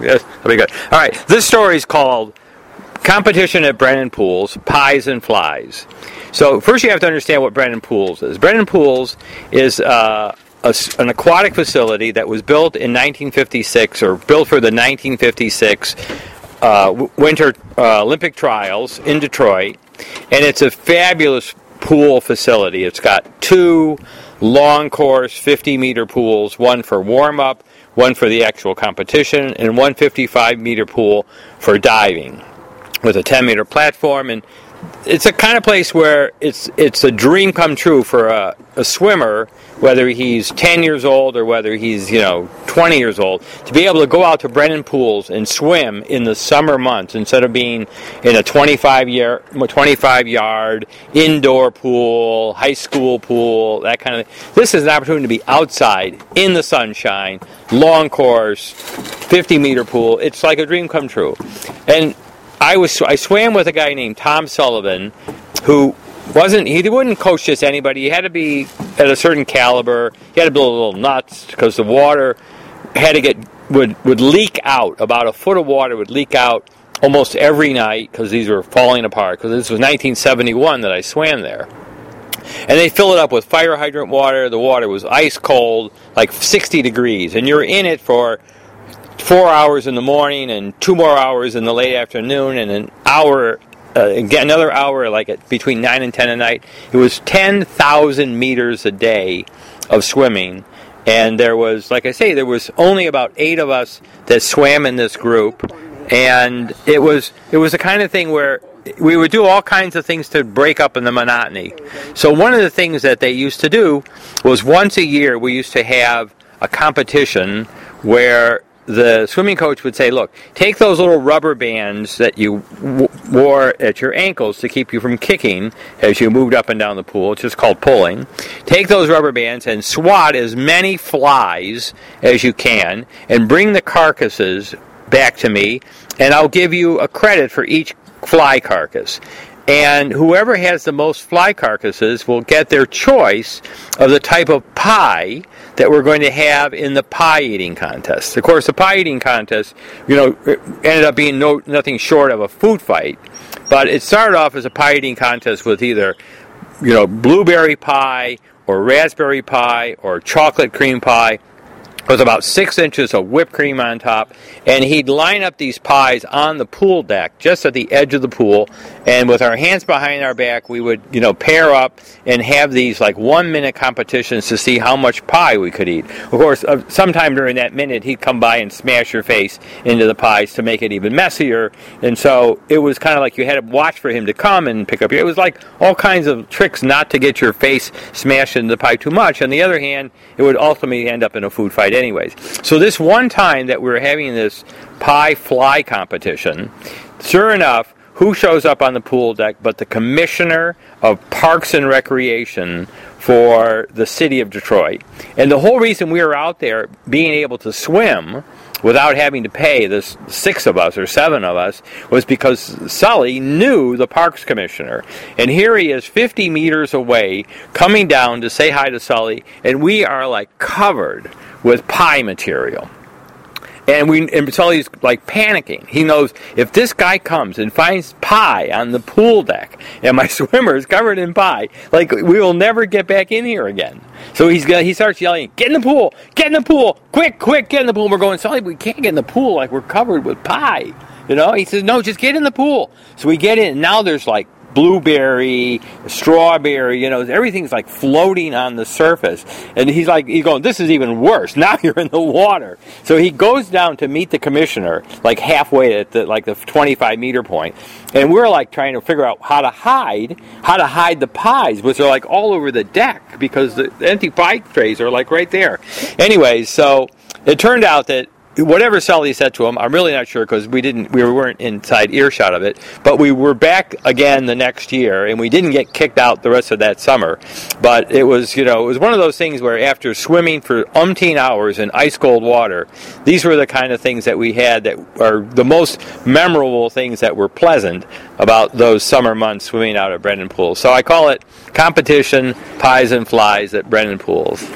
Yes, that'll be good. All right, this story is called Competition at Brennan Pools, Pies and Flies. So first you have to understand what Brennan Pools is. Brennan Pools is uh, a, an aquatic facility that was built in 1956 or built for the 1956 uh, Winter uh, Olympic Trials in Detroit, and it's a fabulous pool facility. It's got two long course 50 meter pools, one for warm up, one for the actual competition, and one 55 meter pool for diving. With a 10 meter platform and it's a kind of place where it's it's a dream come true for a, a, swimmer, whether he's 10 years old or whether he's you know 20 years old, to be able to go out to Brennan pools and swim in the summer months instead of being in a 25 year 25 yard indoor pool, high school pool, that kind of thing. This is an opportunity to be outside in the sunshine, long course, 50 meter pool. It's like a dream come true, and I was I swam with a guy named Tom Sullivan, who wasn't he wouldn't coach just anybody. He had to be at a certain caliber. He had to be a little nuts because the water had to get would would leak out. About a foot of water would leak out almost every night because these were falling apart. Because this was 1971 that I swam there. And they fill it up with fire hydrant water. The water was ice cold, like 60 degrees, and you're in it for four hours in the morning and two more hours in the late afternoon and an hour uh, another hour like at between 9 and 10 at night. It was 10,000 meters a day of swimming. And there was like i say there was only about eight of us that swam in this group. And it was it was the kind of thing where we would do all kinds of things to break up in the monotony. So one of the things that they used to do was once a year we used to have a competition where the swimming coach would say, look, take those little rubber bands that you w- wore at your ankles to keep you from kicking as you moved up and down the pool, which is called pulling. Take those rubber bands and swat as many flies as you can and bring the carcasses back to me, and I'll give you a credit for each fly carcass. And whoever has the most fly carcasses will get their choice of the type of pie that we're going to have in the pie eating contest. Of course, the pie eating contest, you know, ended up being no, nothing short of a food fight. But it started off as a pie eating contest with either, you know, blueberry pie or raspberry pie or chocolate cream pie with about six inches of whipped cream on top, and he'd line up these pies on the pool deck, just at the edge of the pool, and with our hands behind our back, we would, you know, pair up and have these like one minute competitions to see how much pie we could eat. Of course, uh, sometime during that minute, he'd come by and smash your face into the pies to make it even messier, and so it was kind of like you had to watch for him to come and pick up your. It was like all kinds of tricks not to get your face smashed into the pie too much. On the other hand, it would ultimately end up in a food fight anyways. So this one time that we were having this pie fly competition, sure enough, who shows up on the pool deck but the commissioner of Parks and Recreation for the city of Detroit. And the whole reason we were out there being able to swim without having to pay the six of us or seven of us was because Sully knew the parks commissioner. And here he is 50 meters away coming down to say hi to Sully and we are like covered with pie material. And we and Sully's like panicking. He knows if this guy comes and finds pie on the pool deck and my swimmer is covered in pie, like we will never get back in here again. So he's gonna he starts yelling, Get in the pool, get in the pool, quick, quick, get in the pool. We're going, Sully, we can't get in the pool like we're covered with pie. You know? He says, No, just get in the pool. So we get in, and now there's like blueberry, strawberry, you know, everything's like floating on the surface. And he's like, he's going, this is even worse. Now you're in the water. So he goes down to meet the commissioner, like halfway at the, like the 25 meter point. And we're like trying to figure out how to hide, how to hide the pies, which are like all over the deck because the empty pie trays are like right there. Anyways, so it turned out that whatever Sully said to him, I'm really not sure because we didn't, we weren't inside earshot of it. But we were back again the next year, and we didn't get kicked out the rest of that summer. But it was, you know, it was one of those things where after swimming for umpteen hours in ice cold water, these were the kind of things that we had that are the most memorable things that were pleasant about those summer months swimming out at Brennan Pools. So I call it competition pies and flies at Brennan Pools.